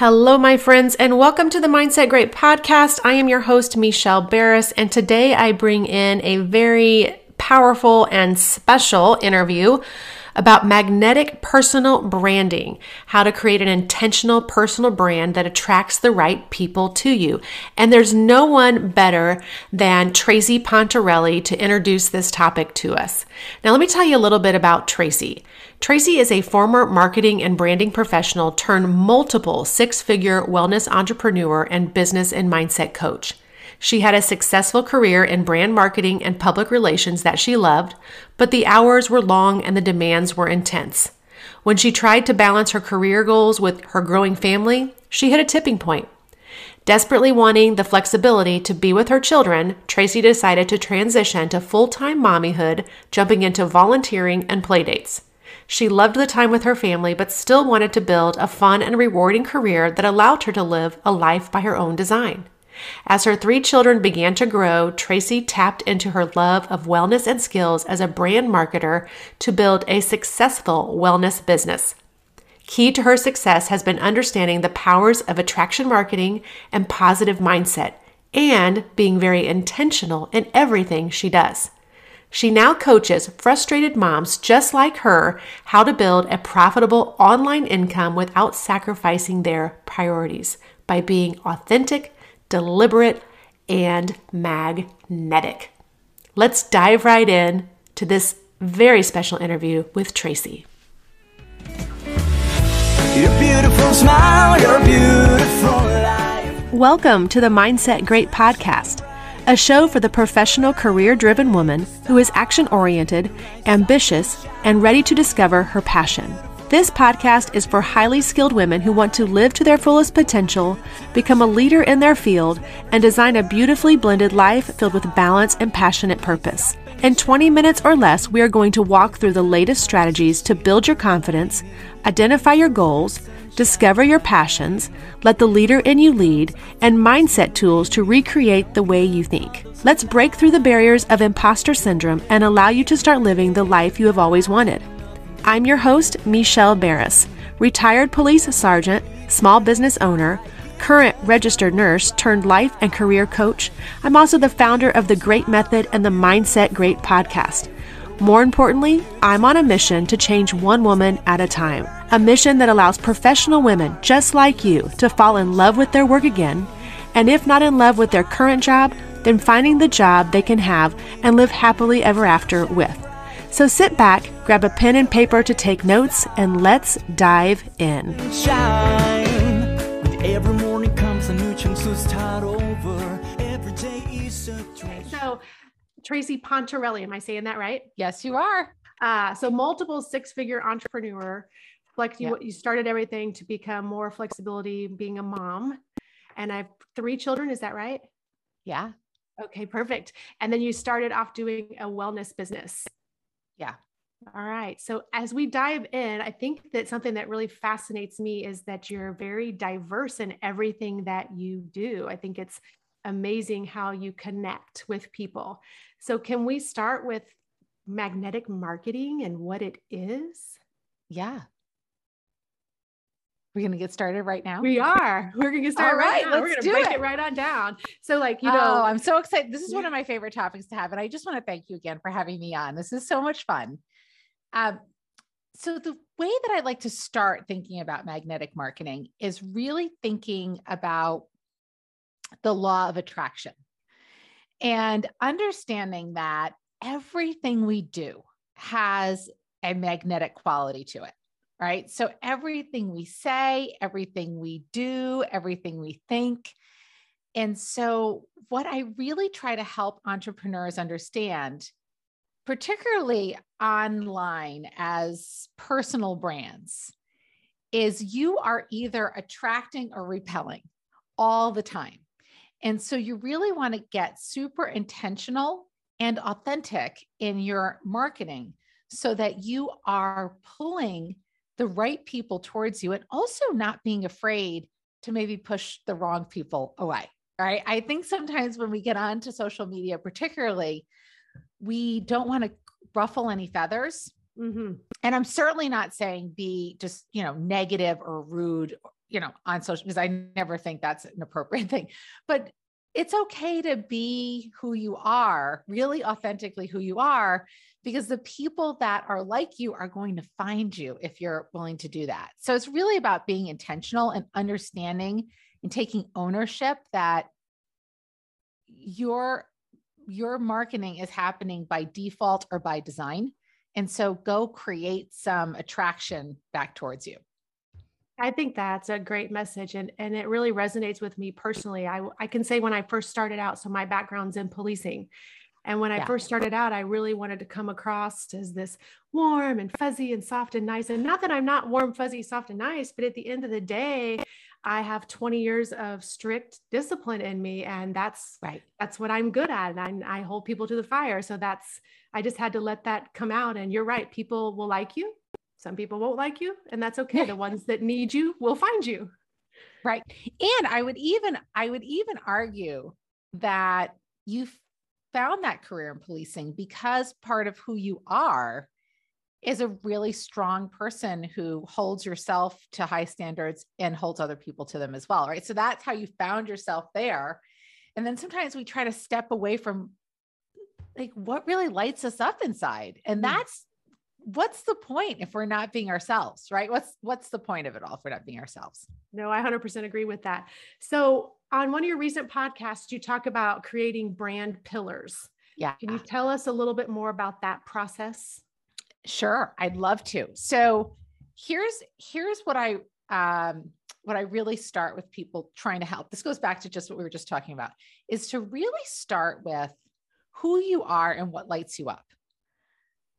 Hello, my friends, and welcome to the Mindset Great podcast. I am your host, Michelle Barris, and today I bring in a very powerful and special interview about magnetic personal branding, how to create an intentional personal brand that attracts the right people to you. And there's no one better than Tracy Pontarelli to introduce this topic to us. Now, let me tell you a little bit about Tracy. Tracy is a former marketing and branding professional turned multiple six figure wellness entrepreneur and business and mindset coach. She had a successful career in brand marketing and public relations that she loved, but the hours were long and the demands were intense. When she tried to balance her career goals with her growing family, she hit a tipping point. Desperately wanting the flexibility to be with her children, Tracy decided to transition to full time mommyhood, jumping into volunteering and playdates. She loved the time with her family, but still wanted to build a fun and rewarding career that allowed her to live a life by her own design. As her three children began to grow, Tracy tapped into her love of wellness and skills as a brand marketer to build a successful wellness business. Key to her success has been understanding the powers of attraction marketing and positive mindset, and being very intentional in everything she does. She now coaches frustrated moms just like her how to build a profitable online income without sacrificing their priorities by being authentic, deliberate, and magnetic. Let's dive right in to this very special interview with Tracy. Your beautiful smile, your beautiful life. Welcome to the Mindset Great podcast, a show for the professional, career driven woman who is action oriented, ambitious, and ready to discover her passion. This podcast is for highly skilled women who want to live to their fullest potential, become a leader in their field, and design a beautifully blended life filled with balance and passionate purpose. In 20 minutes or less, we are going to walk through the latest strategies to build your confidence, identify your goals, discover your passions, let the leader in you lead, and mindset tools to recreate the way you think. Let's break through the barriers of imposter syndrome and allow you to start living the life you have always wanted. I'm your host, Michelle Barris, retired police sergeant, small business owner, current registered nurse turned life and career coach. I'm also the founder of the Great Method and the Mindset Great podcast. More importantly, I'm on a mission to change one woman at a time. A mission that allows professional women just like you to fall in love with their work again, and if not in love with their current job, then finding the job they can have and live happily ever after with. So sit back, grab a pen and paper to take notes, and let's dive in. So, Tracy Pontarelli, am I saying that right? Yes, you are. Uh, so, multiple six figure entrepreneur. Like you, you started everything to become more flexibility, being a mom. And I have three children. Is that right? Yeah. Okay, perfect. And then you started off doing a wellness business. Yeah. All right. So as we dive in, I think that something that really fascinates me is that you're very diverse in everything that you do. I think it's amazing how you connect with people. So can we start with magnetic marketing and what it is? Yeah. We're going to get started right now. We are. We're going to get started All right, right now. We're going to break it. it. right on down. So, like, you oh, know, oh, I'm so excited. This is one of my favorite topics to have. And I just want to thank you again for having me on. This is so much fun. Um, so, the way that I like to start thinking about magnetic marketing is really thinking about the law of attraction and understanding that everything we do has a magnetic quality to it right? So everything we say, everything we do, everything we think. And so, what I really try to help entrepreneurs understand, particularly online as personal brands, is you are either attracting or repelling all the time. And so, you really want to get super intentional and authentic in your marketing so that you are pulling the right people towards you and also not being afraid to maybe push the wrong people away. Right. I think sometimes when we get onto social media, particularly, we don't want to ruffle any feathers. Mm-hmm. And I'm certainly not saying be just, you know, negative or rude you know, on social because I never think that's an appropriate thing. But it's okay to be who you are, really authentically who you are, because the people that are like you are going to find you if you're willing to do that. So it's really about being intentional and understanding and taking ownership that your your marketing is happening by default or by design. And so go create some attraction back towards you. I think that's a great message and, and it really resonates with me personally. I, I can say when I first started out, so my background's in policing. And when I yeah. first started out, I really wanted to come across as this warm and fuzzy and soft and nice. And not that I'm not warm, fuzzy, soft, and nice, but at the end of the day, I have 20 years of strict discipline in me. And that's right. That's what I'm good at. And I, I hold people to the fire. So that's, I just had to let that come out. And you're right. People will like you some people won't like you, and that's okay. the ones that need you will find you. Right. And I would even I would even argue that you found that career in policing because part of who you are is a really strong person who holds yourself to high standards and holds other people to them as well, right? So that's how you found yourself there. And then sometimes we try to step away from like what really lights us up inside. And hmm. that's what's the point if we're not being ourselves, right? What's what's the point of it all if we're not being ourselves? No, I 100% agree with that. So, on one of your recent podcasts, you talk about creating brand pillars. Yeah. Can you tell us a little bit more about that process? Sure, I'd love to. So, here's here's what I um what I really start with people trying to help. This goes back to just what we were just talking about is to really start with who you are and what lights you up.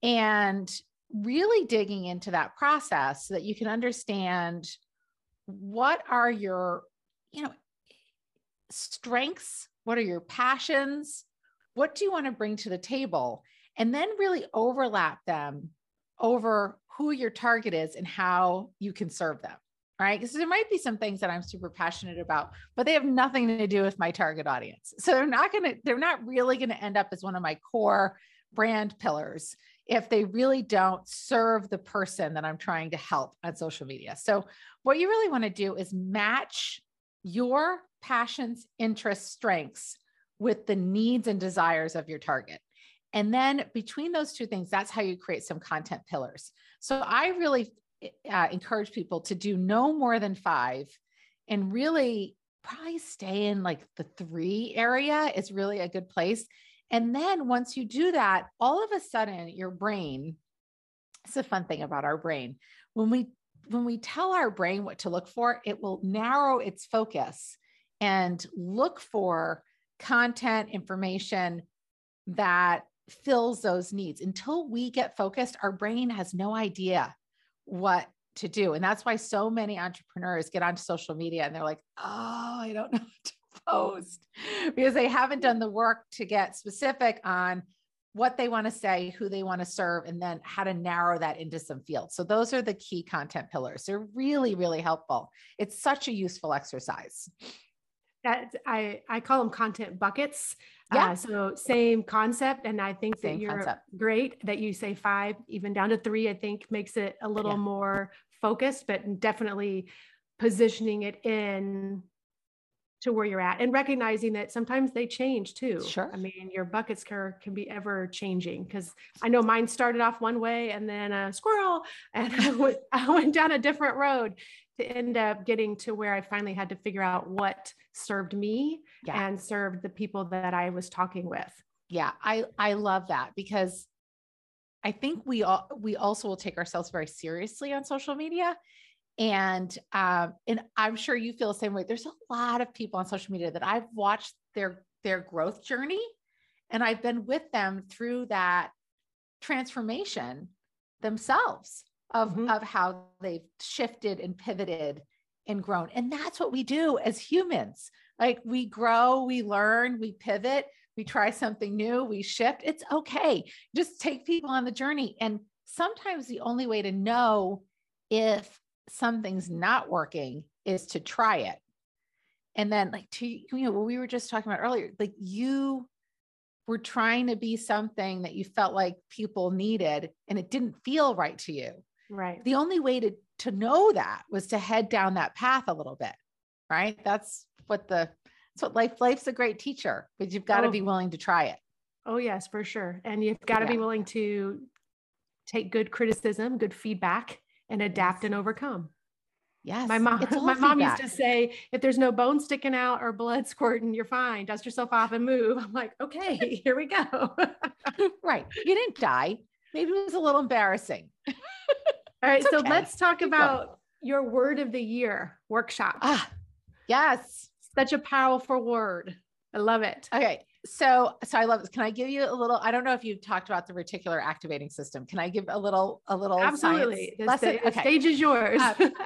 And really digging into that process so that you can understand what are your you know strengths what are your passions what do you want to bring to the table and then really overlap them over who your target is and how you can serve them right because there might be some things that i'm super passionate about but they have nothing to do with my target audience so they're not going to they're not really going to end up as one of my core brand pillars if they really don't serve the person that I'm trying to help on social media. So, what you really want to do is match your passions, interests, strengths with the needs and desires of your target. And then between those two things, that's how you create some content pillars. So, I really uh, encourage people to do no more than five and really probably stay in like the three area is really a good place and then once you do that, all of a sudden your brain, it's a fun thing about our brain. When we when we tell our brain what to look for, it will narrow its focus and look for content information that fills those needs. Until we get focused, our brain has no idea what to do. And that's why so many entrepreneurs get onto social media and they're like, oh, I don't know what to post because they haven't done the work to get specific on what they want to say, who they want to serve, and then how to narrow that into some fields. So those are the key content pillars. They're really, really helpful. It's such a useful exercise. That I I call them content buckets. Yeah. Uh, so same concept, and I think same that you're concept. great that you say five, even down to three. I think makes it a little yeah. more focused, but definitely positioning it in to where you're at and recognizing that sometimes they change too. Sure. I mean, your buckets can, can be ever changing because I know mine started off one way and then a squirrel and I went, I went down a different road to end up getting to where I finally had to figure out what served me yeah. and served the people that I was talking with. Yeah, I I love that because I think we all we also will take ourselves very seriously on social media and um, and I'm sure you feel the same way. There's a lot of people on social media that I've watched their their growth journey, and I've been with them through that transformation themselves of mm-hmm. of how they've shifted and pivoted and grown. And that's what we do as humans. Like we grow, we learn, we pivot, we try something new, we shift. It's okay. Just take people on the journey. And sometimes the only way to know if something's not working is to try it. And then, like, to you know, what we were just talking about earlier, like you were trying to be something that you felt like people needed and it didn't feel right to you. Right. The only way to to know that was to head down that path a little bit, right? That's what the that's what life life's a great teacher, but you've got to Oh. be willing to try it. Oh, yes, for sure. And you've got to be willing to take good criticism, good feedback, and adapt Yes. and overcome. Yes. My mom, my mom used to say, if there's no bone sticking out or blood squirting, you're fine. Dust yourself off and move. I'm like, okay, here we go. right. You didn't die. Maybe it was a little embarrassing. All right. It's So okay. let's talk about your word of the year workshop. Ah, yes. Such a powerful word. I love it. Okay. So, so I love this. Can I give you a little? I don't know if you've talked about the reticular activating system. Can I give a little, a little Absolutely. The, lesson? the stage is yours. Uh,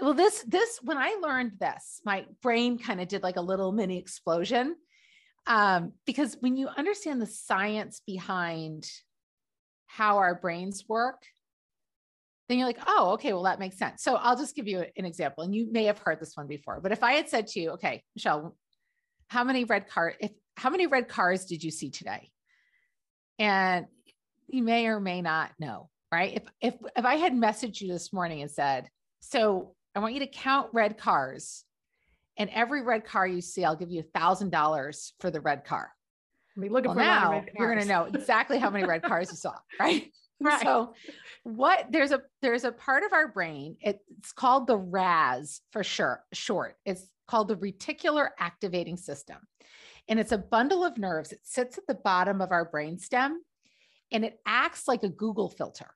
well this this when i learned this my brain kind of did like a little mini explosion um, because when you understand the science behind how our brains work then you're like oh okay well that makes sense so i'll just give you an example and you may have heard this one before but if i had said to you okay michelle how many red car if how many red cars did you see today and you may or may not know right if if if i had messaged you this morning and said so I want you to count red cars. And every red car you see, I'll give you a thousand dollars for the red car. I mean, looking Well, for a lot of now you're going to know exactly how many red cars you saw, right? Right. So, what there's a there's a part of our brain. It's called the RAS for sure. Short. It's called the reticular activating system, and it's a bundle of nerves. It sits at the bottom of our brainstem, and it acts like a Google filter.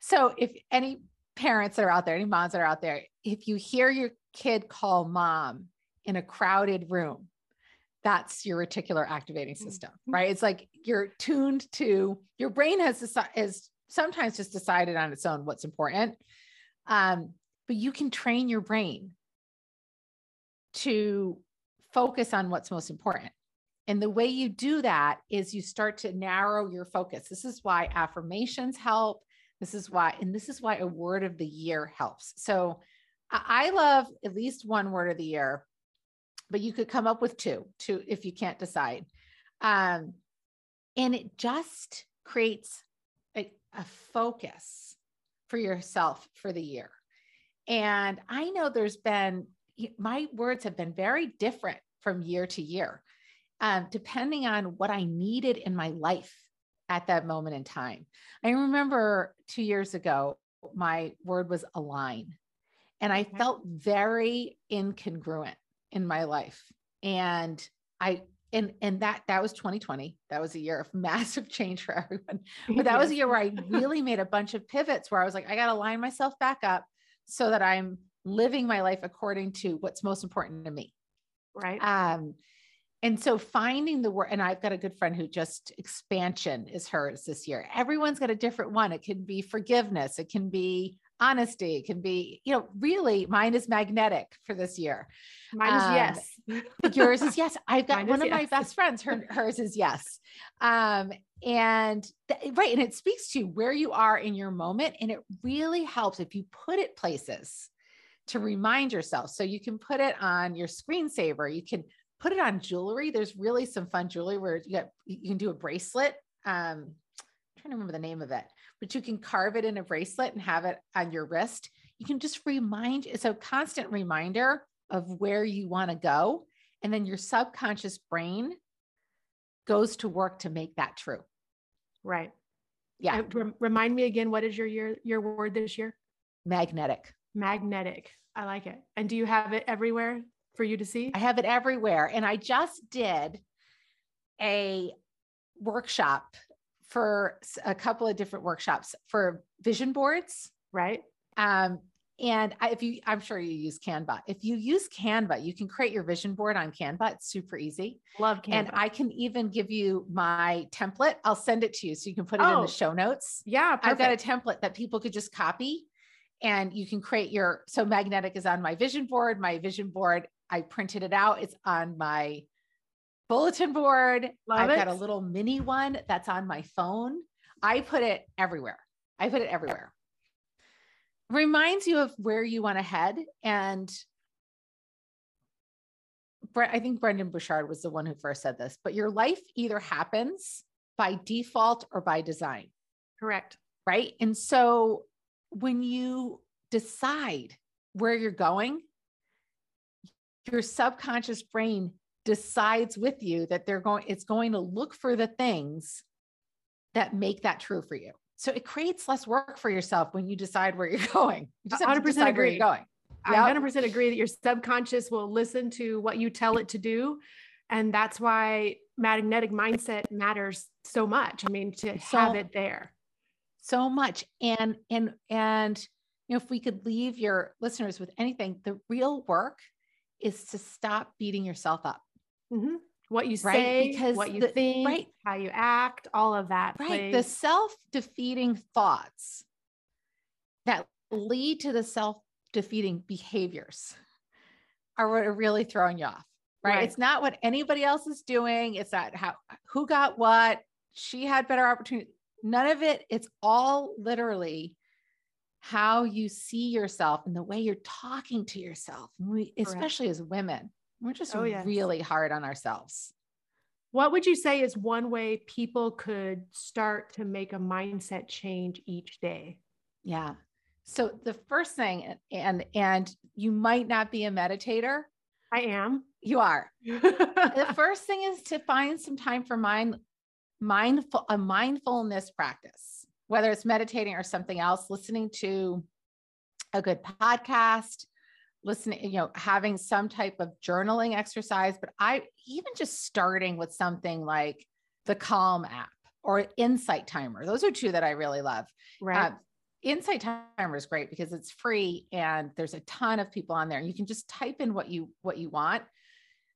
So, if any parents that are out there, any moms that are out there, if you hear your kid call mom in a crowded room, that's your reticular activating mm-hmm. system, right? It's like you're tuned to your brain has is sometimes just decided on its own what's important, um, but you can train your brain to focus on what's most important. And the way you do that is you start to narrow your focus. This is why affirmations help. This is why, and this is why a word of the year helps. So I I love at least one word of the year, but you could come up with two, two if you can't decide. Um, and it just creates a, a focus for yourself for the year. And I know there's been, my words have been very different from year to year, um, depending on what I needed in my life at that moment in time. I remember two years ago, my word was align. And I felt very incongruent in my life. And I, and, and that, that was 2020. That was a year of massive change for everyone. But that was a year where I really made a bunch of pivots where I was like, I got to line myself back up so that I'm living my life according to what's most important to me. right. Um, and so finding the word, and I've got a good friend who just expansion is hers this year. Everyone's got a different one. It can be forgiveness, it can be honesty, can be, you know, really mine is magnetic for this year. Mine is um, yes. Yours is yes. I've got Mine one of my best friends. Her hers is yes. Um, and th- right, and it speaks to where you are in your moment, and it really helps if you put it places to remind yourself. So you can put it on your screensaver. You can put it on jewelry. There's really some fun jewelry where you got you can do a bracelet. Um, I'm trying to remember the name of it, but you can carve it in a bracelet and have it on your wrist. You can just remind. It's a constant reminder of where you want to go. And then your subconscious brain goes to work to make that true. right. Yeah. Rem- remind me again, what is your year, your word this year? Magnetic. Magnetic. I like it. And do you have it everywhere for you to see? I have it everywhere. And I just did a workshop for a couple of different workshops for vision boards. right. Um, and I, if you, I'm sure you use Canva. If you use Canva, you can create your vision board on Canva. It's super easy. Love Canva. And I can even give you my template. I'll send it to you so you can put it in Oh, the show notes. yeah, Perfect. I've got a template that people could just copy and you can create your so magnetic is on my vision board. My vision board, I printed it out. It's on my bulletin board. Love I've got a little mini one that's on my phone. I put it everywhere. I put it everywhere. Reminds you of where you want to head. And I think Brendon Burchard was the one who first said this, but your life either happens by default or by design Correct. right? And so when you decide where you're going, your subconscious brain decides with you that they're going, it's going to look for the things that make that true for you. So it creates less work for yourself when you decide where you're going. You just have 100% to decide agree. where you're going. Yep. I 100% agree that your subconscious will listen to what you tell it to do. And that's why magnetic mindset matters so much. I mean, to so, have it there. So much. And, and, and, you know, if we could leave your listeners with anything, the real work is to stop beating yourself up. Mm-hmm. What you right? say, because what you the, think, right. how you act, all of that. Right. Plays. The self defeating thoughts that lead to the self defeating behaviors are what are really throwing you off. Right? right? It's not what anybody else is doing. It's not how who got what. She had better opportunity. None of it. It's all literally how you see yourself and the way you're talking to yourself. We, especially as women, we're just oh, yes. really hard on ourselves. What would you say is one way people could start to make a mindset change each day? Yeah. So the first thing, and and you might not be a meditator. I am. You are. the first thing is to find some time for mind mindful a mindfulness practice whether it's meditating or something else, listening to a good podcast, listening, you know, having some type of journaling exercise. But I even just starting with something like the Calm app or Insight Timer. Those are two that I really love. Right. Uh, Insight Timer is great because it's free and there's a ton of people on there. You can just type in what you what you want.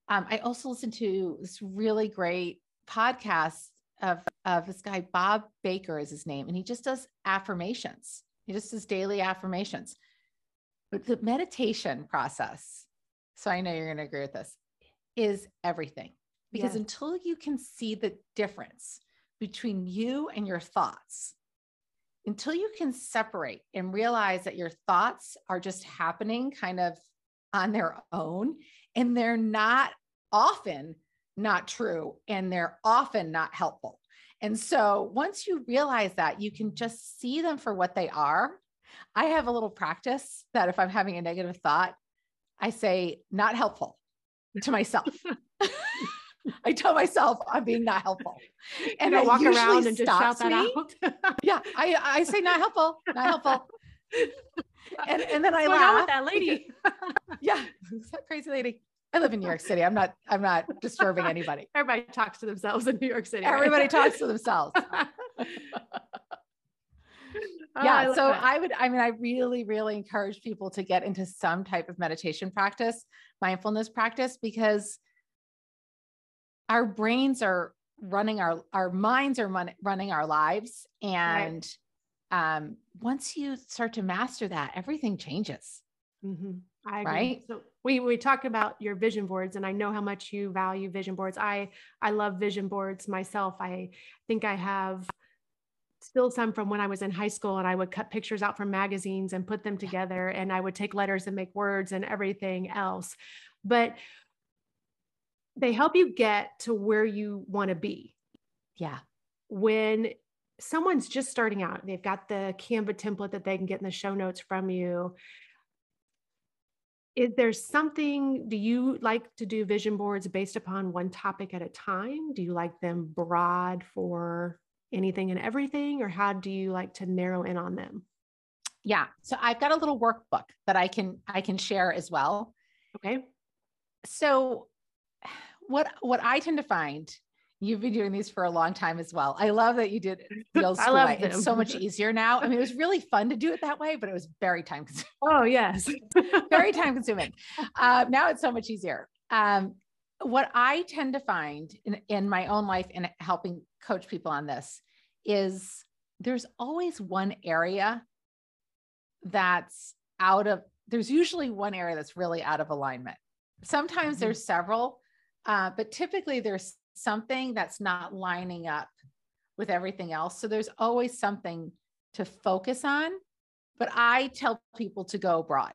Um, I also listen to this really great podcast of of this guy Bob Baker is his name, and he just does affirmations. He just does daily affirmations. But the meditation process, so I know you're going to agree with this, is everything because yes. until you can see the difference between you and your thoughts, until you can separate and realize that your thoughts are just happening kind of on their own and they're not often not true and they're often not helpful. And so once you realize that, you can just see them for what they are. I have a little practice that if I'm having a negative thought, I say, not helpful to myself. I tell myself I'm being not helpful. And I walk around and just shout that me. out. yeah. I, I say not helpful, not helpful. And, and then I laugh. with that lady. yeah. That crazy lady. I live in New York City. I'm not, I'm not disturbing anybody. Everybody talks to themselves in New York City. Right? Everybody talks to themselves. Oh, yeah. I so that. I would, I mean, I really, really encourage people to get into some type of meditation practice, mindfulness practice, because our brains are running our, our minds are run, running our lives. And right. um, once you start to master that, everything changes. Mm-hmm. I agree. Right. So we we talk about your vision boards and I know how much you value vision boards. I I love vision boards myself. I think I have still some from when I was in high school and I would cut pictures out from magazines and put them together and I would take letters and make words and everything else. But they help you get to where you want to be. Yeah. When someone's just starting out, they've got the Canva template that they can get in the show notes from you is there something do you like to do vision boards based upon one topic at a time do you like them broad for anything and everything or how do you like to narrow in on them yeah so i've got a little workbook that i can i can share as well okay so what what i tend to find You've been doing these for a long time as well. I love that you did old school way. Them. It's so much easier now. I mean, it was really fun to do it that way, but it was very time consuming. Oh, yes. very time consuming. Uh, now it's so much easier. Um, what I tend to find in, in my own life in helping coach people on this is there's always one area that's out of, there's usually one area that's really out of alignment. Sometimes mm-hmm. there's several, uh, but typically there's something that's not lining up with everything else. So there's always something to focus on. But I tell people to go broad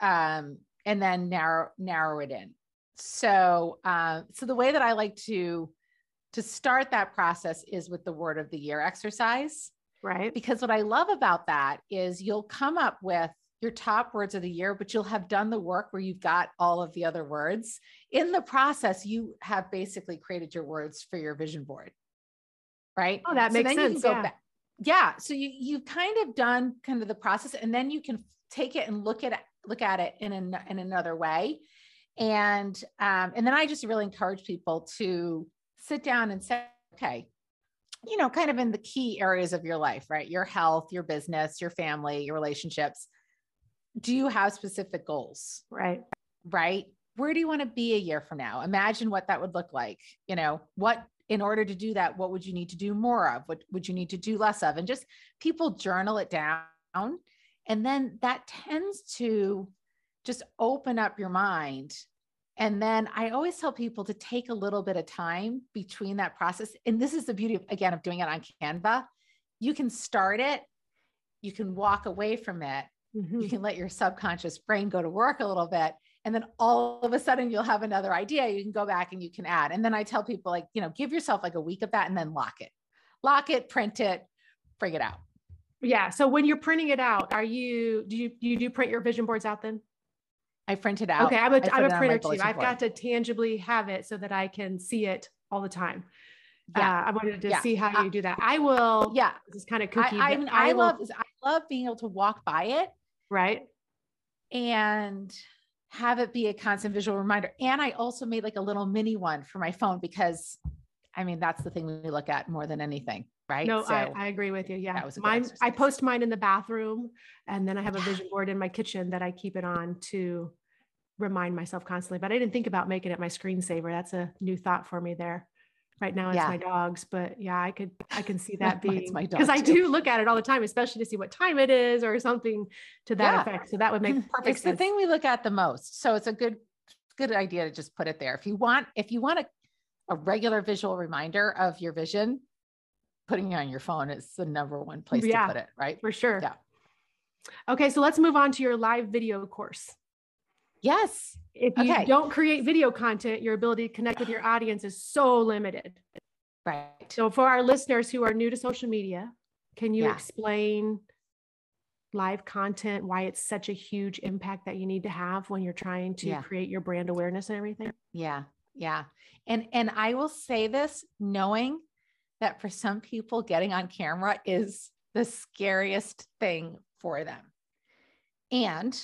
um, and then narrow narrow it in. So uh, so the way that I like to to start that process is with the word of the year exercise. Right. Because what I love about that is you'll come up with your top words of the year, but you'll have done the work where you've got all of the other words. In the process, you have basically created your words for your vision board. Right. Oh, that makes sense. yeah. Back. yeah. So you you've kind of done kind of the process and then you can take it and look at it, look at it in an, in another way. And um, and then I just really encourage people to sit down and say, okay, you know, kind of in the key areas of your life, right? Your health, your business, your family, your relationships. Do you have specific goals? Right. Right. Where do you want to be a year from now? Imagine what that would look like. You know, what in order to do that, what would you need to do more of? What would you need to do less of? And just people journal it down. And then that tends to just open up your mind and then I always tell people to take a little bit of time between that process. And this is the beauty, of, again, of doing it on Canva. You can start it, you can walk away from it, mm-hmm. you can let your subconscious brain go to work a little bit. And then all of a sudden you'll have another idea. You can go back and you can add. And then I tell people, like, you know, give yourself like a week of that and then lock it, lock it, print it, bring it out. Yeah. So when you're printing it out, are you, do you, do you do print your vision boards out then? I printed out. Okay, I'm a, I'm a printer too. I've got to tangibly have it so that I can see it all the time. Yeah, uh, I wanted to yeah. see how you do that. I will. Yeah, this is kind of kooky. I, I, I, love I love being able to walk by it, right, and have it be a constant visual reminder. And I also made like a little mini one for my phone because, I mean, that's the thing we look at more than anything right? No, so I, I, agree with you. Yeah. Mine, I post mine in the bathroom and then I have a vision board in my kitchen that I keep it on to remind myself constantly. But I didn't think about making it my screensaver. That's a new thought for me there. Right now it's yeah. my dogs, but yeah, I could I can see that being because I do look at it all the time, especially to see what time it is or something to that yeah. effect. So that would make perfect it's sense. the thing we look at the most. So it's a good good idea to just put it there. If you want, if you want a, a regular visual reminder of your vision, putting it on your phone is the number one place yeah, to put it, right? For sure. Yeah. Okay, so let's move on to your live video course. Yes. If you okay. don't create video content, your ability to connect with your audience is so limited. Right. So, for our listeners who are new to social media, can you yeah. explain live content, why it's such a huge impact that you need to have when you're trying to yeah. create your brand awareness and everything? Yeah. Yeah. And and I will say this knowing that for some people getting on camera is the scariest thing for them. And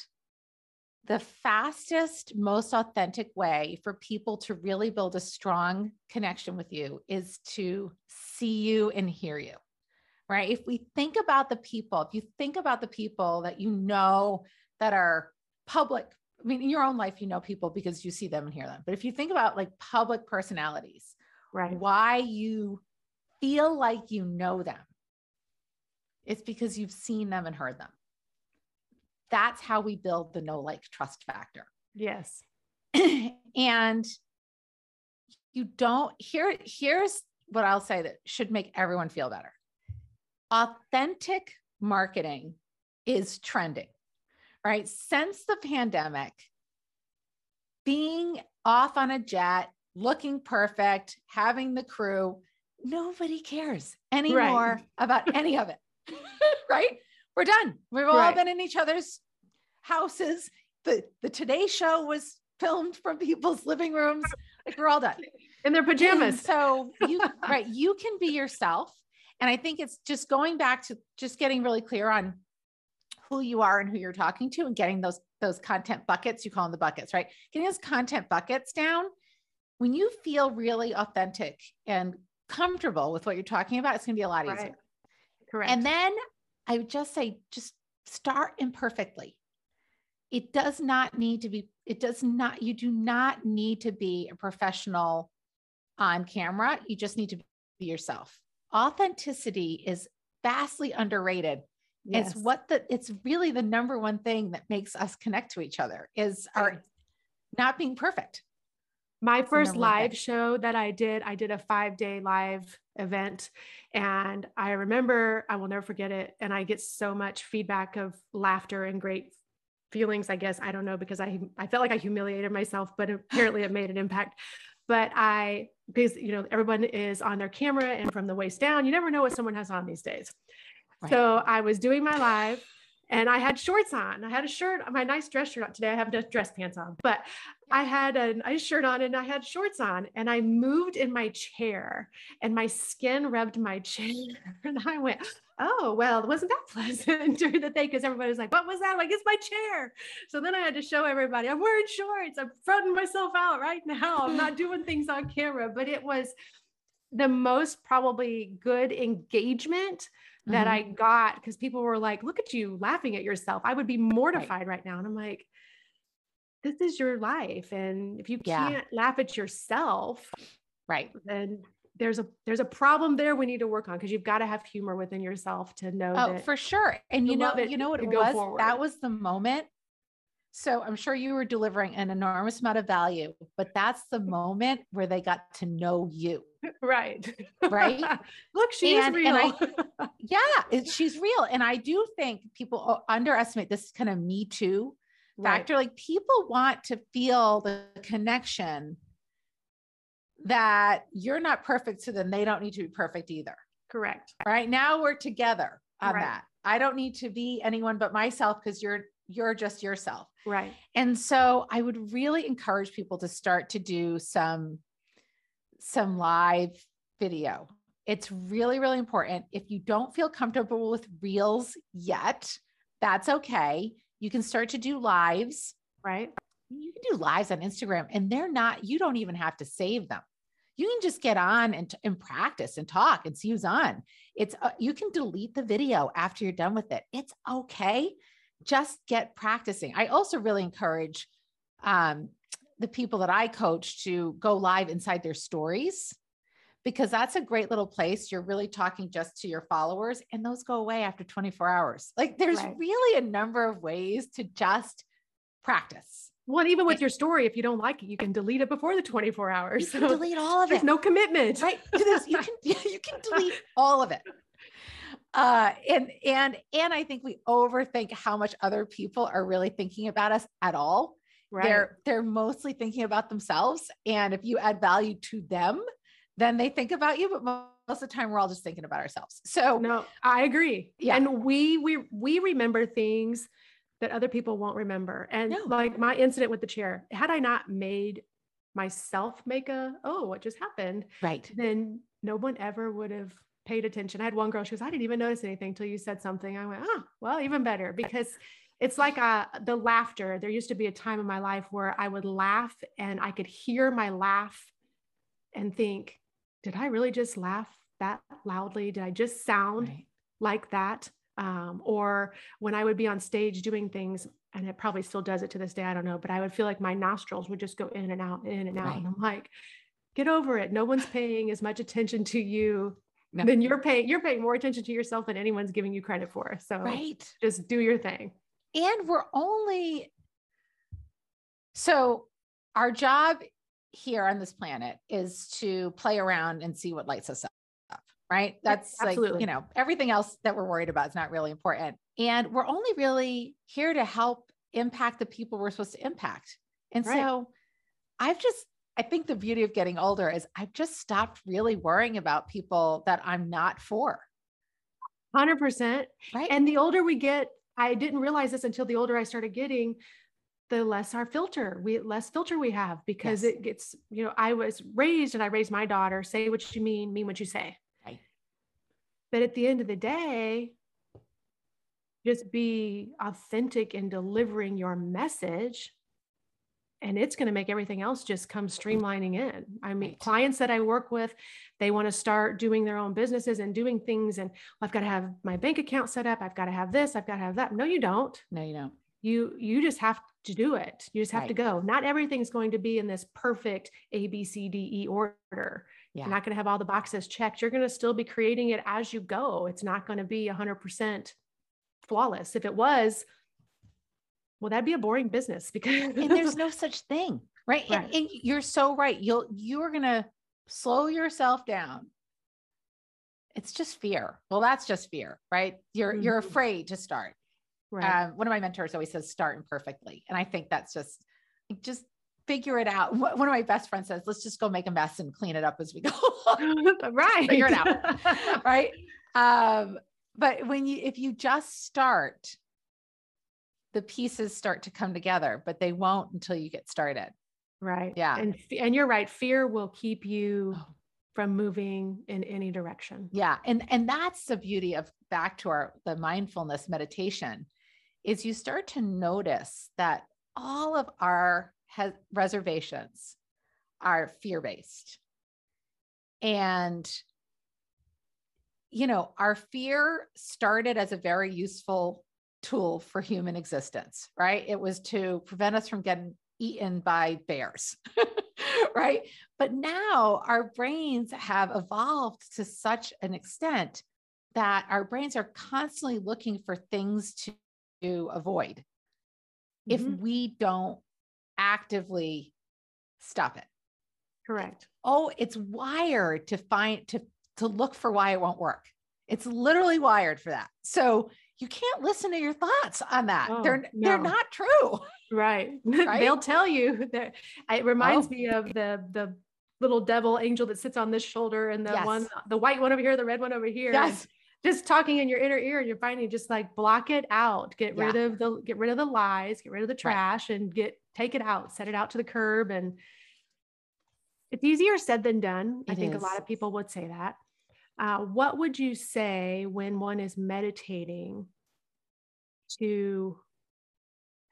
the fastest, most authentic way for people to really build a strong connection with you is to see you and hear you, right? If we think about the people, if you think about the people that you know that are public, I mean, in your own life, you know people because you see them and hear them. But if you think about like public personalities, right? Why you feel like you know them, it's because you've seen them and heard them that's how we build the know like trust factor. Yes. and you don't here here's what I'll say that should make everyone feel better. Authentic marketing is trending. Right? Since the pandemic, being off on a jet, looking perfect, having the crew, nobody cares anymore right. about any of it. right? we're done. We've all right. been in each other's houses. The the Today Show was filmed from people's living rooms. Like we're all done in their pajamas. And so you right, you can be yourself. And I think it's just going back to just getting really clear on who you are and who you're talking to and getting those those content buckets, you call them the buckets, right? Getting those content buckets down. When you feel really authentic and comfortable with what you're talking about, it's going to be a lot easier. Right. Correct. And then I would just say, just start imperfectly. It does not need to be, it does not, you do not need to be a professional on camera. You just need to be yourself. Authenticity is vastly underrated. Yes. It's what the, it's really the number one thing that makes us connect to each other is our not being perfect. My first live show that I did, I did a five day live event. And I remember, I will never forget it. And I get so much feedback of laughter and great feelings, I guess. I don't know because I, I felt like I humiliated myself, but apparently it made an impact. But I, because, you know, everyone is on their camera and from the waist down, you never know what someone has on these days. Right. So I was doing my live and I had shorts on. I had a shirt, my nice dress shirt on today. I have dress pants on, but I had a nice shirt on and I had shorts on and I moved in my chair and my skin rubbed my chair. And I went, oh, well, it wasn't that pleasant during the day because everybody was like, what was that? Like, it's my chair. So then I had to show everybody I'm wearing shorts. I'm fronting myself out right now. I'm not doing things on camera, but it was the most probably good engagement that mm-hmm. I got because people were like, look at you laughing at yourself. I would be mortified right, right now. And I'm like, this is your life. And if you can't laugh at yourself, right, then there's a there's a problem there we need to work on because you've got to have humor within yourself to know oh for sure and you know it, you know what it was forward. that was the moment so i'm sure you were delivering an enormous amount of value but that's the moment where they got to know you. Right. Right? Look she's and, real and I, yeah it, she's real. And i do think people underestimate this kind of me too factor. Right. like people want to feel the connection that you're not perfect so then they don't need to be perfect either. Correct. Right? Now we're together on right. that. I don't need to be anyone but myself because you're you're just yourself right and so i would really encourage people to start to do some some live video. It's really, really important. If you don't feel comfortable with reels yet, that's okay. You can start to do lives, right? You can do lives on Instagram and they're not, you don't even have to save them. You can just get on and, and practice and talk and see who's on. It's, uh, you can delete the video after you're done with it. It's okay. Just get practicing. I also really encourage um, the people that I coach to go live inside their stories because that's a great little place. You're really talking just to your followers, and those go away after 24 hours. Like there's right. really a number of ways to just practice. Well, even with your story, if you don't like it, you can delete it before the 24 hours. You can so delete all of it. There's no commitment. Right. You can, you can delete all of it. Uh, and and and I think we overthink how much other people are really thinking about us at all. Right. They're they're mostly thinking about themselves. And if you add value to them, then they think about you. But most of the time we're all just thinking about ourselves. So no, I agree. Yeah. And we we we remember things that other people won't remember. And no. like my incident with the chair, had I not made myself make a, oh, what just happened? Right. Then no one ever would have paid attention. I had one girl, she goes, I didn't even notice anything until you said something. I went, oh, well, even better because it's like uh, the laughter. There used to be a time in my life where I would laugh and I could hear my laugh and think, did I really just laugh that loudly? Did I just sound right. like that? Um, or when I would be on stage doing things, and it probably still does it to this day, I don't know, but I would feel like my nostrils would just go in and out, in and out. Right. And I'm like, get over it. No one's paying as much attention to you no. than you're paying. You're paying more attention to yourself than anyone's giving you credit for. So right. just do your thing and we're only so our job here on this planet is to play around and see what lights us up right that's like you know everything else that we're worried about is not really important and we're only really here to help impact the people we're supposed to impact and right. so i've just i think the beauty of getting older is i've just stopped really worrying about people that i'm not for 100% right and the older we get I didn't realize this until the older I started getting, the less our filter, we less filter we have because yes. it gets, you know, I was raised and I raised my daughter, say what you mean, mean what you say. Right. But at the end of the day, just be authentic in delivering your message and it's going to make everything else just come streamlining in. I mean, right. clients that I work with, they want to start doing their own businesses and doing things. And well, I've got to have my bank account set up. I've got to have this. I've got to have that. No, you don't. No, you don't. You you just have to do it. You just have right. to go. Not everything's going to be in this perfect A B C D E order. Yeah. You're not going to have all the boxes checked. You're going to still be creating it as you go. It's not going to be 100% flawless. If it was, well that'd be a boring business because and there's no such thing right, right. And, and, you're so right. You'll you're gonna slow yourself down. It's just fear. Well that's just fear right? You're mm-hmm. you're afraid to start. Right. Um, one of my mentors always says start imperfectly. And i think that's just just figure it out. One of my best friends says let's just go make a mess and clean it up as we go right figure it out right? Um but when you if you just start the pieces start to come together but they won't until you get started. Right. Yeah. And and you're right fear will keep you oh. from moving in any direction. Yeah. And and that's the beauty of back to our the mindfulness meditation is you start to notice that all of our reservations are fear based and you know, our fear started as a very useful tool for human existence, right? It was to prevent us from getting eaten by bears, right? But now our brains have evolved to such an extent that our brains are constantly looking for things to, to avoid mm-hmm. if we don't actively stop it. Correct. Oh, it's wired to find to to look for why it won't work. It's literally wired for that. So you can't listen to your thoughts on that. Oh, they're no. they're not true. Right. right? They'll tell you that it reminds oh. me of the the little devil angel that sits on this shoulder and the yes. one the white one over here, the red one over here. Yes. Just talking in your inner ear and you're finding just like block it out, get yeah. rid of the get rid of the lies, get rid of the trash right. and get take it out, set it out to the curb and it's easier said than done. It I think is. a lot of people would say that. Uh, what would you say when one is meditating to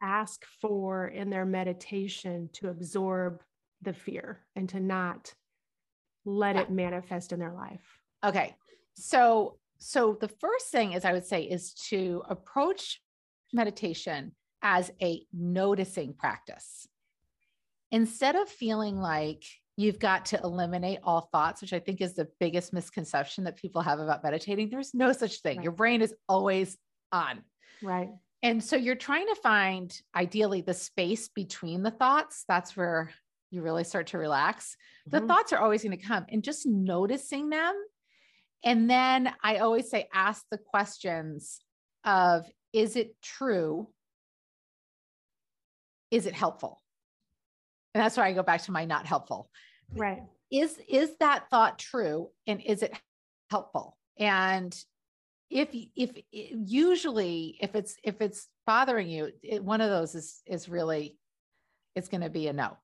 ask for in their meditation to absorb the fear and to not let it manifest in their life? Okay. So, so the first thing is I would say is to approach meditation as a noticing practice. Instead of feeling like you've got to eliminate all thoughts, which I think is the biggest misconception that people have about meditating. There's no such thing. Right. Your brain is always on. Right. And so you're trying to find ideally the space between the thoughts. That's where you really start to relax. Mm-hmm. The thoughts are always going to come and just noticing them. And then I always say, ask the questions of is it true? Is it helpful? And that's why I go back to my not helpful. Right. Is is that thought true and is it helpful? And if if usually if it's if it's bothering you, it, one of those is is really it's going to be a no.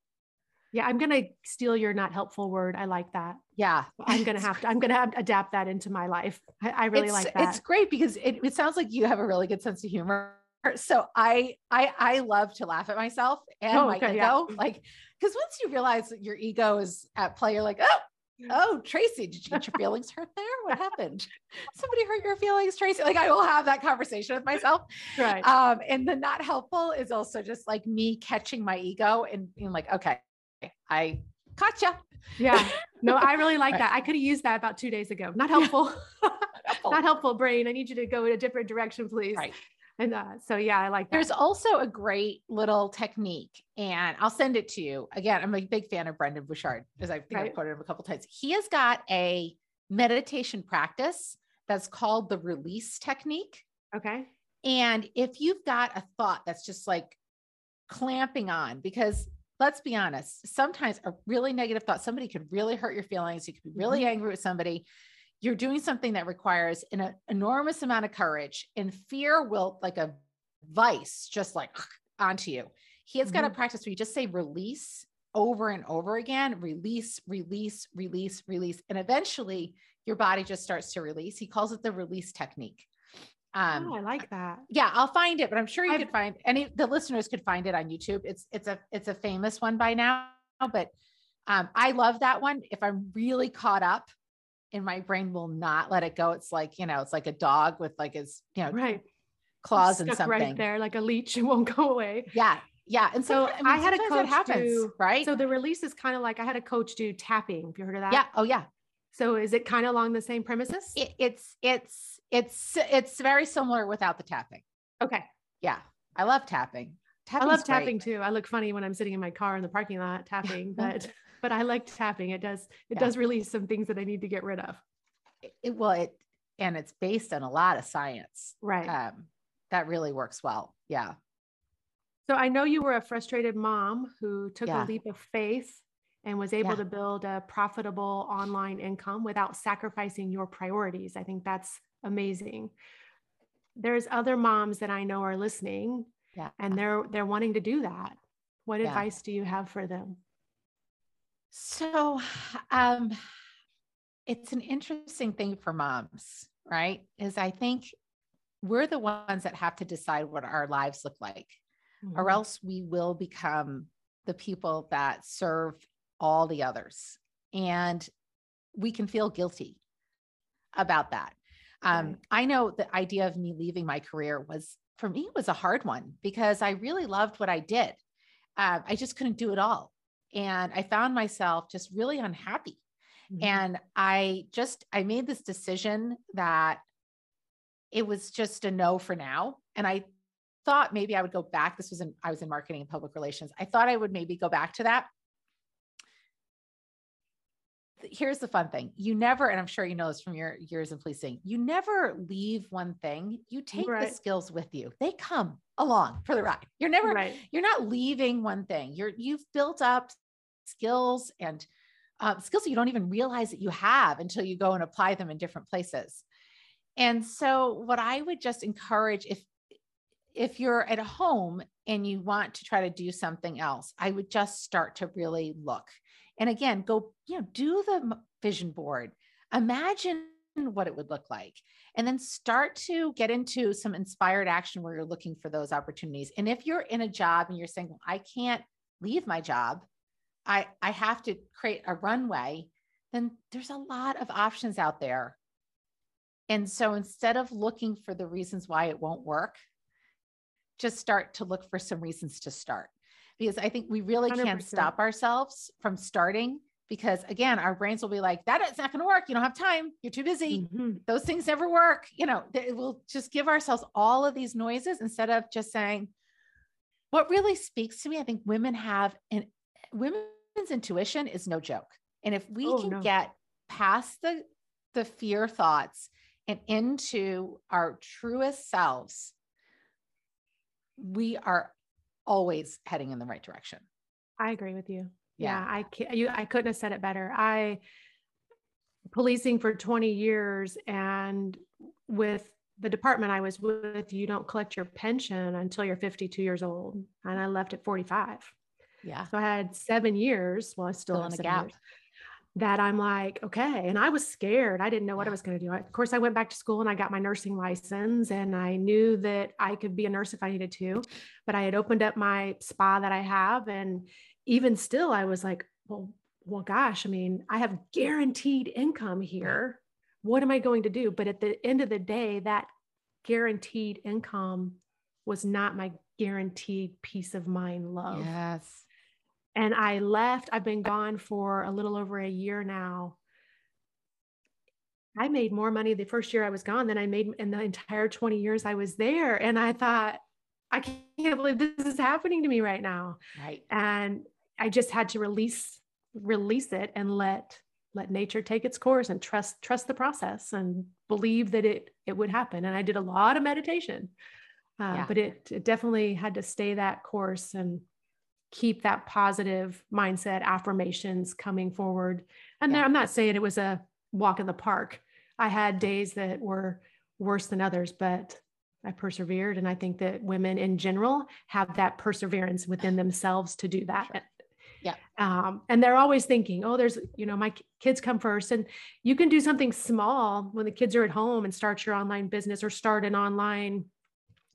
Yeah, I'm going to steal your not helpful word. I like that. Yeah. I'm going to have to, I'm going to adapt that into my life. I, I really it's, like that. It's great because it, it sounds like you have a really good sense of humor. So I, I, I love to laugh at myself and oh, my okay, ego. Yeah. Like because once you realize that your ego is at play, you're like, oh, oh, Tracy, did you get your feelings hurt there? What happened? Somebody hurt your feelings, Tracy? Like I will have that conversation with myself. Right. Um, and the not helpful is also just like me catching my ego and being like, okay, I caught you. Yeah. No, I really like right. that. I could have used that about two days ago. Not helpful. not helpful. not helpful, brain. I need you to go in a different direction, please. Right. And uh, so, yeah, I like that. There's also a great little technique, and I'll send it to you. Again, I'm a big fan of Brendon Burchard, as I think right. I've quoted him a couple times. He has got a meditation practice that's called the release technique. Okay. And if you've got a thought that's just like clamping on, because let's be honest, sometimes a really negative thought, somebody could really hurt your feelings. You could be really mm-hmm. angry with somebody you're doing something that requires an enormous amount of courage and fear will like a vice just like onto you he has mm-hmm. got a practice where you just say release over and over again release release release release and eventually your body just starts to release he calls it the release technique um, oh, I like that. Yeah, I'll find it, but I'm sure you I've, could find any the listeners could find it on YouTube. It's it's a it's a famous one by now, but um, I love that one. If I'm really caught up, and my brain will not let it go. It's like, you know, it's like a dog with like his, you know, right. claws and something right there, like a leech. It won't go away. Yeah. Yeah. And so I, mean, I had a coach happens, do, right. So the release is kind of like I had a coach do tapping. Have you heard of that? Yeah. Oh yeah. So is it kind of along the same premises? It, it's, it's, it's, it's very similar without the tapping. Okay. Yeah. I love tapping. Tapping's I love tapping great. too. I look funny when I'm sitting in my car in the parking lot tapping, but but I like tapping. It does it yeah. does release some things that I need to get rid of. It, well, it and it's based on a lot of science. Right. Um, that really works well. Yeah. So I know you were a frustrated mom who took yeah. a leap of faith and was able Yeah. to build a profitable online income without sacrificing your priorities. I think that's amazing. There's other moms that I know are listening Yeah. and they're they're wanting to do that. What advice do you have for them? So, um, it's an interesting thing for moms, right? Is I think we're the ones that have to decide what our lives look like, or Mhm. else we will become the people that serve all the others. And we can feel guilty about that. Um, Right. I know the idea of me leaving my career was for me was a hard one because I really loved what I did. Uh, I just couldn't do it all. And I found myself just really unhappy. Mhm. And I just, I made this decision that it was just a no for now. And I thought maybe I would go back. This was in, I was in marketing and public relations. I thought I would maybe go back to that. Here's the fun thing. You never, and I'm sure you know this from your years in policing, you never leave one thing. You take the skills with you. They come along for the ride. You're never, right. you're not leaving one thing. You're you've built up skills and um, skills that you don't even realize that you have until you go and apply them in different places. And so, what I would just encourage if if you're at home and you want to try to do something else, I would just start to really look. And again, go you know do the vision board. Imagine what it would look like. And then start to get into some inspired action where you're looking for those opportunities. And if you're in a job and you're saying well, i can't leave my job. I i have to create a runway then there's a lot of options out there. And so instead of looking for the reasons why it won't work just start to look for some reasons to start. Because i think we really can't stop ourselves from starting because again our brains will be like that is not going to work you don't have time you're too busy Mhm. those things never work. You know, they- we'll just give ourselves all of these noises instead of just saying, what really speaks to me, I think women have, and women's intuition is no joke. And if we Oh, can no. get past the, the fear thoughts and into our truest selves, we are always heading in the right direction. I agree with you. Yeah. Yeah, I can't, you, I couldn't have said it better. I policing for 20 years and with the department I was with, you don't collect your pension until you're 52 years old. And I left at 45. Yeah. So I had seven years. Well, I still, Still a seven gap. years, That I'm like, okay. And I was scared. I didn't know what I was going to do. I- Of course, I went back to school and I got my nursing license and I knew that I could be a nurse if I needed to. But I had opened up my spa that I have. And even still, I was like, well, well, gosh, I mean, I have guaranteed income here. What am I going to do? But at the end of the day, that guaranteed income was not my guaranteed peace of mind love. Yes. And I left. I've been gone for a little over a year now. I made more money the first year I was gone than I made in the entire 20 years I was there. And I thought, I can't believe this is happening to me right now. Right. And I just had to release release it and let let nature take its course and trust trust the process and believe that it it would happen. And I did a lot of meditation. Uh, Yeah. but it, it definitely had to stay that course and keep that positive mindset affirmations coming forward and Yeah. i'm not saying it was a walk in the park i had days that were worse than others but i persevered and i think that women in general have that perseverance within themselves to do that Sure. Yeah. um, and they're always thinking oh there's you know my kids come first and you can do something small when the kids are at home and start your online business or start an online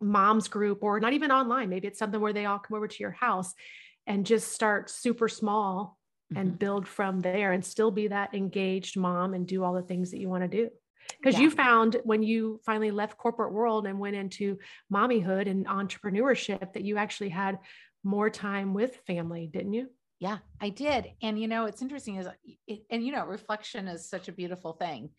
moms group or not even online maybe it's something where they all come over to your house and just start super small and Mhm. build from there and still be that engaged mom and do all the things that you want to do because Yeah. you found when you finally left corporate world and went into mommyhood and entrepreneurship that you actually had more time with family didn't you Yeah, I did. And you know, it's interesting is it, and you know, reflection is such a beautiful thing.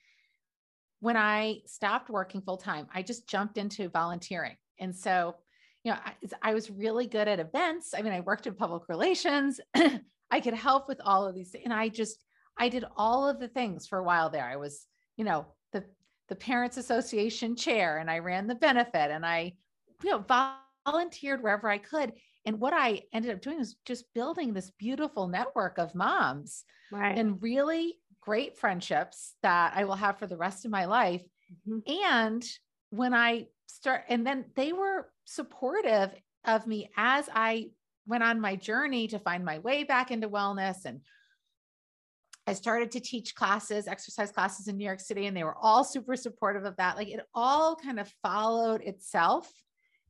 When I stopped working full time, I just jumped into volunteering. And so, you know, I, I was really good at events. I mean, I worked in public relations. I could help with all of these. And I just, I did all of the things for a while there. I was, you know, the the parents association chair and I ran the benefit and I, you know, volunteered wherever I could. And what I ended up doing was just building this beautiful network of moms right. and really great friendships that I will have for the rest of my life. Mm-hmm. And when I start, and then they were supportive of me as I went on my journey to find my way back into wellness and I started to teach classes, exercise classes in New York City, and they were all super supportive of that. Like it all kind of followed itself,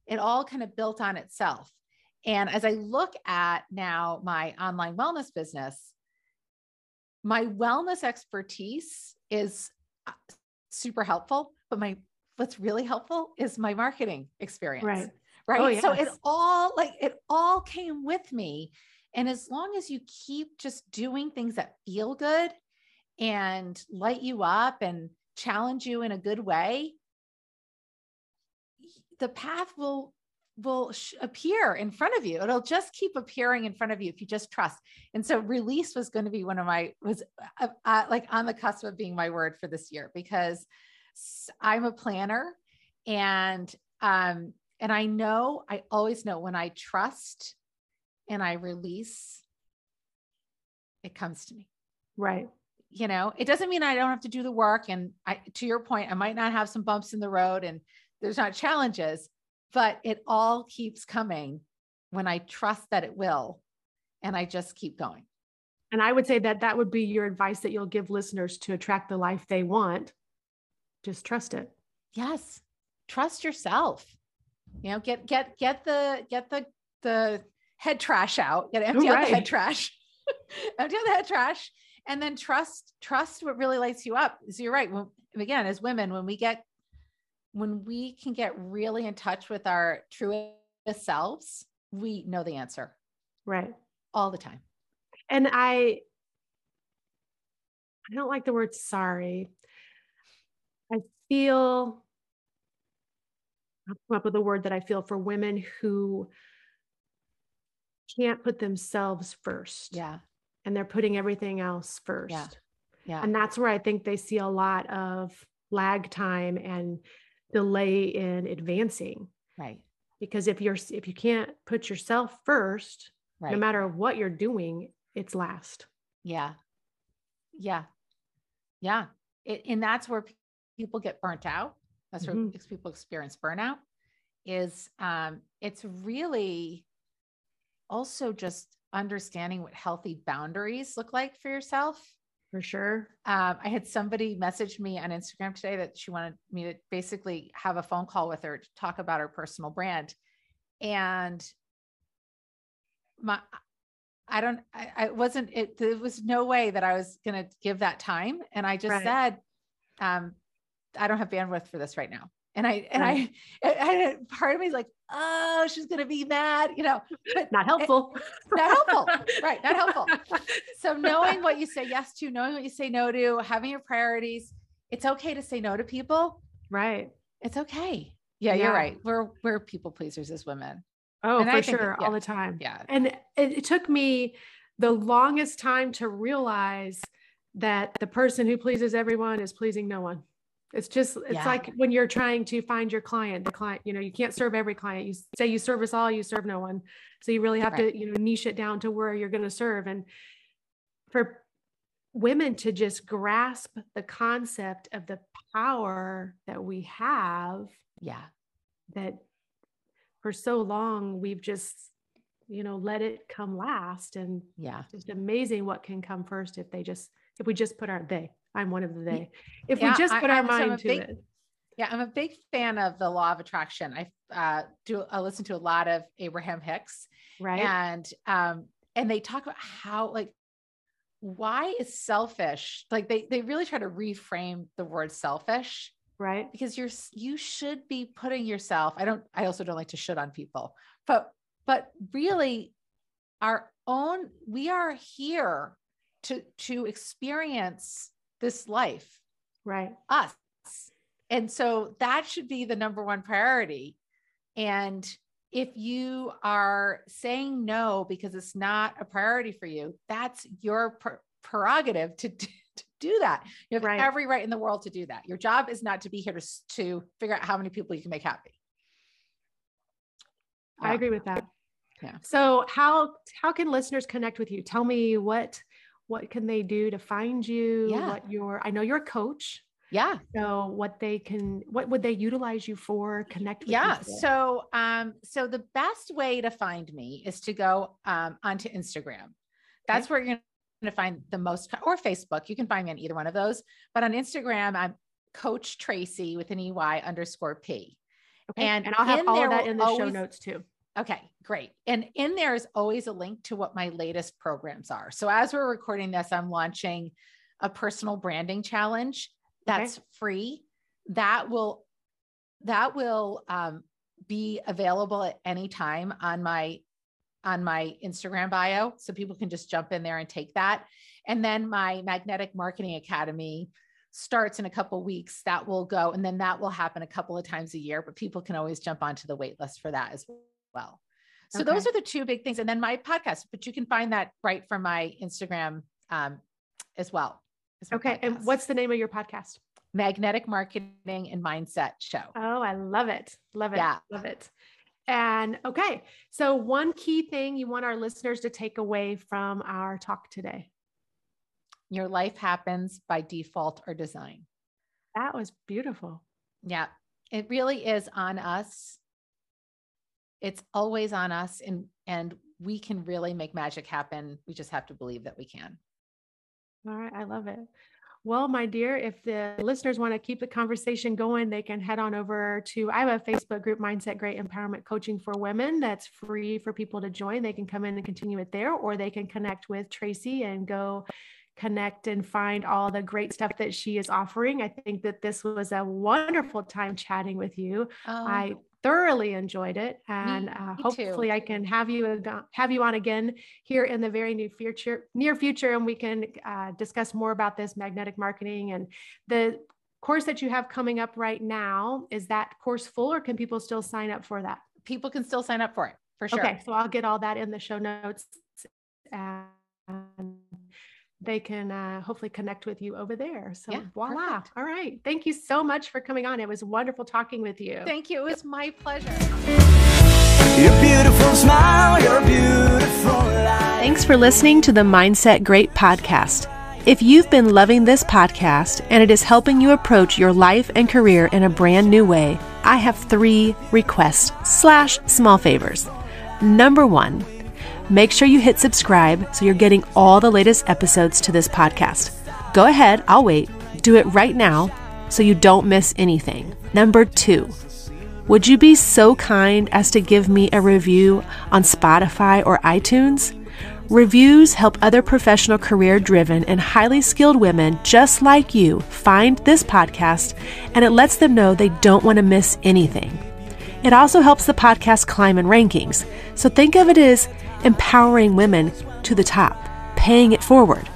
it all kind of built on itself. And as I look at now my online wellness business, my wellness expertise is uh, super helpful, but my what's really helpful is my marketing experience. Right. Right. Oh, yes. So it all like it all came with me and as long as you keep just doing things that feel good and light you up and challenge you in a good way, the path will will sh- appear in front of you. It'll just keep appearing in front of you if you just trust. And so release was going to be one of my was uh, uh, like on the cusp of being my word for this year because I'm a planner and um and I know I always know when I trust and I release, it comes to me. Right. You know, it doesn't mean I don't have to do the work. And I, to your point, I might not have some bumps in the road and there's not challenges, but it all keeps coming when I trust that it will. And I just keep going. And I would say that that would be your advice that you'll give listeners to attract the life they want. Just trust it. Yes. Trust yourself. You know, get, get, get the, get the, the head trash out, get empty right. out the head trash, empty out the head trash, and then trust, trust what really lights you up. So you're right. When, again, as women, when we get, when we can get really in touch with our truest selves, we know the answer. Right. All the time. And I, I don't like the word sorry. I feel, I'll come up with a word that I feel for women who can't put themselves first. Yeah. And they're putting everything else first. Yeah. Yeah. And that's where I think they see a lot of lag time and delay in advancing. Right. Because if you're if you can't put yourself first, right. no matter what you're doing, it's last. Yeah. Yeah. Yeah. It, and that's where people get burnt out. That's where mm-hmm. people experience burnout is um it's really also just understanding what healthy boundaries look like for yourself. For sure. Um, I had somebody message me on Instagram today that she wanted me to basically have a phone call with her to talk about her personal brand. And my, I don't, I, I wasn't, it, there was no way that I was going to give that time. And I just right. said, um, I don't have bandwidth for this right now. And I, and right. I, and part of me is like, oh, she's going to be mad, you know, but not helpful. Not helpful. right. Not helpful. So knowing what you say yes to, knowing what you say no to, having your priorities, it's okay to say no to people. Right. It's okay. Yeah, yeah. you're right. We're, we're people pleasers as women. Oh, and for sure. yeah. All the time. Yeah. And it, it took me the longest time to realize that the person who pleases everyone is pleasing no one. It's just, it's yeah. like when you're trying to find your client, the client, you know, you can't serve every client. You say you service all, you serve no one. So you really have right. to, you know, niche it down to where you're going to serve. And for women to just grasp the concept of the power that we have. Yeah. That for so long we've just, you know, let it come last. And yeah, just amazing what can come first if they just, if we just put our, they, I'm one of the they. If yeah, we just put I, our mind to big, it. Yeah, I'm a big fan of the law of attraction. I uh, do. I listen to a lot of Abraham Hicks, right? And um, and they talk about how like why is selfish like they they really try to reframe the word selfish right because you're you should be putting yourself i don't i also don't like to shit on people but but really our own we are here to to experience this life. Right. Us. And so that should be the number one priority. And if you are saying no because it's not a priority for you, that's your prerogative to, to do that. You have right. every right in the world to do that. Your job is not to be here to, to figure out how many people you can make happy. Yeah. I agree with that. Yeah. So how how can listeners connect with you? Tell me what what can they do to find you? Yeah. What your I know you're a coach. Yeah. So what they can what would they utilize you for? Connect with Yeah. So um, so the best way to find me is to go um onto Instagram. That's where you're gonna find the most or Facebook. You can find me on either one of those. But on Instagram, I'm Coach Tracy with an EY underscore P. Okay. and And, I'll have all that in the show notes too. Okay, great. And in there is always a link to what my latest programs are. So as we're recording this, I'm launching a personal branding challenge Okay. that's free. That will that will um, be available at any time on my on my Instagram bio, so people can just jump in there and take that. And then my Magnetic Marketing Academy starts in a couple weeks. That will go, and then that will happen a couple of times a year. But people can always jump onto the wait list for that as well. So Okay. those are the two big things. And then my podcast, but you can find that right from my Instagram um, as well. Okay. And what's the name of your podcast? Magnetic Marketing and Mindset Show? Oh, I love it. Love it. Yeah. Love it. And okay. So one key thing you want our listeners to take away from our talk today. Your life happens by default or design. That was beautiful. Yeah, it really is on us. It's always on us, and and we can really make magic happen. We just have to believe that we can. All right. I love it. Well, my dear, if the listeners want to keep the conversation going, they can head on over to I have a Facebook group, Mindset Great Empowerment Coaching for Women. That's free for people to join. They can come in and continue it there, or they can connect with Tracy and go connect and find all the great stuff that she is offering. I think that this was a wonderful time chatting with you. Oh, I thoroughly enjoyed it, and uh, me too. hopefully, I can have you have you on again here in the very near future. Near future, and we can uh, discuss more about this magnetic marketing and the course that you have coming up right now. Is that course full, or can people still sign up for that? people can still sign up for it for sure. Okay, so I'll get all that in the show notes, and they can uh, hopefully connect with you over there. So Yeah, voila! perfect. All right, thank you so much for coming on. It was wonderful talking with you. Thank you. It was my pleasure. Your beautiful smile, your beautiful life. Thanks for listening to the Mindset Great podcast. If you've been loving this podcast and it is helping you approach your life and career in a brand new way, I have three requests slash small favors. Number one, make sure you hit subscribe so you're getting all the latest episodes to this podcast. Go ahead, I'll wait. Do it right now so you don't miss anything. Number two, would you be so kind as to give me a review on Spotify or iTunes? Reviews help other professional, career driven, and highly skilled women just like you find this podcast, and it lets them know they don't want to miss anything. It also helps the podcast climb in rankings, so think of it as empowering women to the top, paying it forward.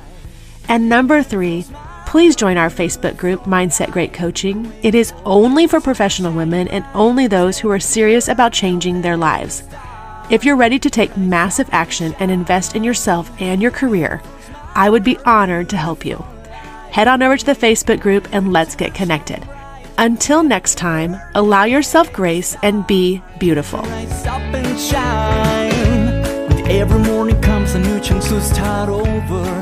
And number three, please join our Facebook group, Mindset Great Coaching. It is only for professional women and only those who are serious about changing their lives. If you're ready to take massive action and invest in yourself and your career, I would be honored to help you. Head on over to the Facebook group and let's get connected. Until next time, allow yourself grace and be beautiful. Every morning comes a new chance to start over.